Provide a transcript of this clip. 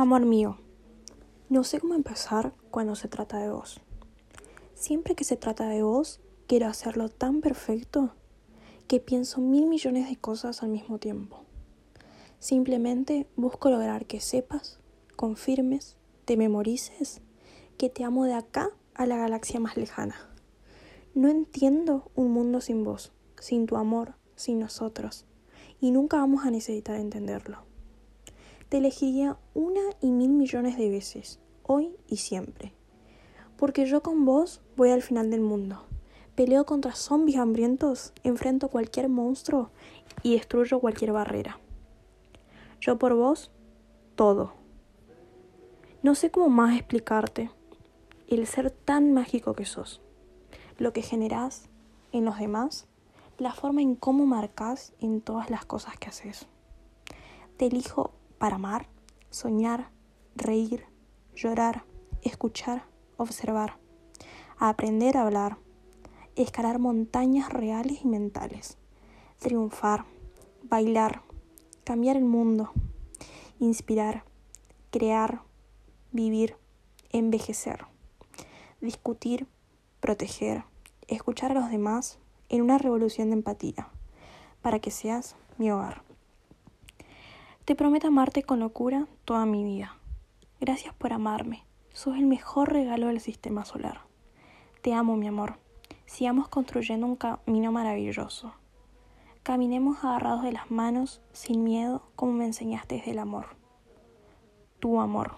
Amor mío, no sé cómo empezar cuando se trata de vos. Siempre que se trata de vos, quiero hacerlo tan perfecto que pienso mil millones de cosas al mismo tiempo. Simplemente busco lograr que sepas, confirmes, te memorices que te amo de acá a la galaxia más lejana. No entiendo un mundo sin vos, sin tu amor, sin nosotros, y nunca vamos a necesitar entenderlo. Te elegiría una y mil millones de veces, hoy y siempre. Porque yo con vos voy al final del mundo. Peleo contra zombies hambrientos, enfrento cualquier monstruo y destruyo cualquier barrera. Yo por vos, todo. No sé cómo más explicarte el ser tan mágico que sos, lo que generás en los demás, la forma en cómo marcas en todas las cosas que haces. Te elijo para amar, soñar, reír, llorar, escuchar, observar, aprender a hablar, escalar montañas reales y mentales, triunfar, bailar, cambiar el mundo, inspirar, crear, vivir, envejecer, discutir, proteger, escuchar a los demás en una revolución de empatía, para que seas mi hogar. Te prometo amarte con locura toda mi vida. Gracias por amarme. Sos el mejor regalo del sistema solar. Te amo, mi amor. Sigamos construyendo un camino maravilloso. Caminemos agarrados de las manos, sin miedo, como me enseñaste desde el amor. Tu amor.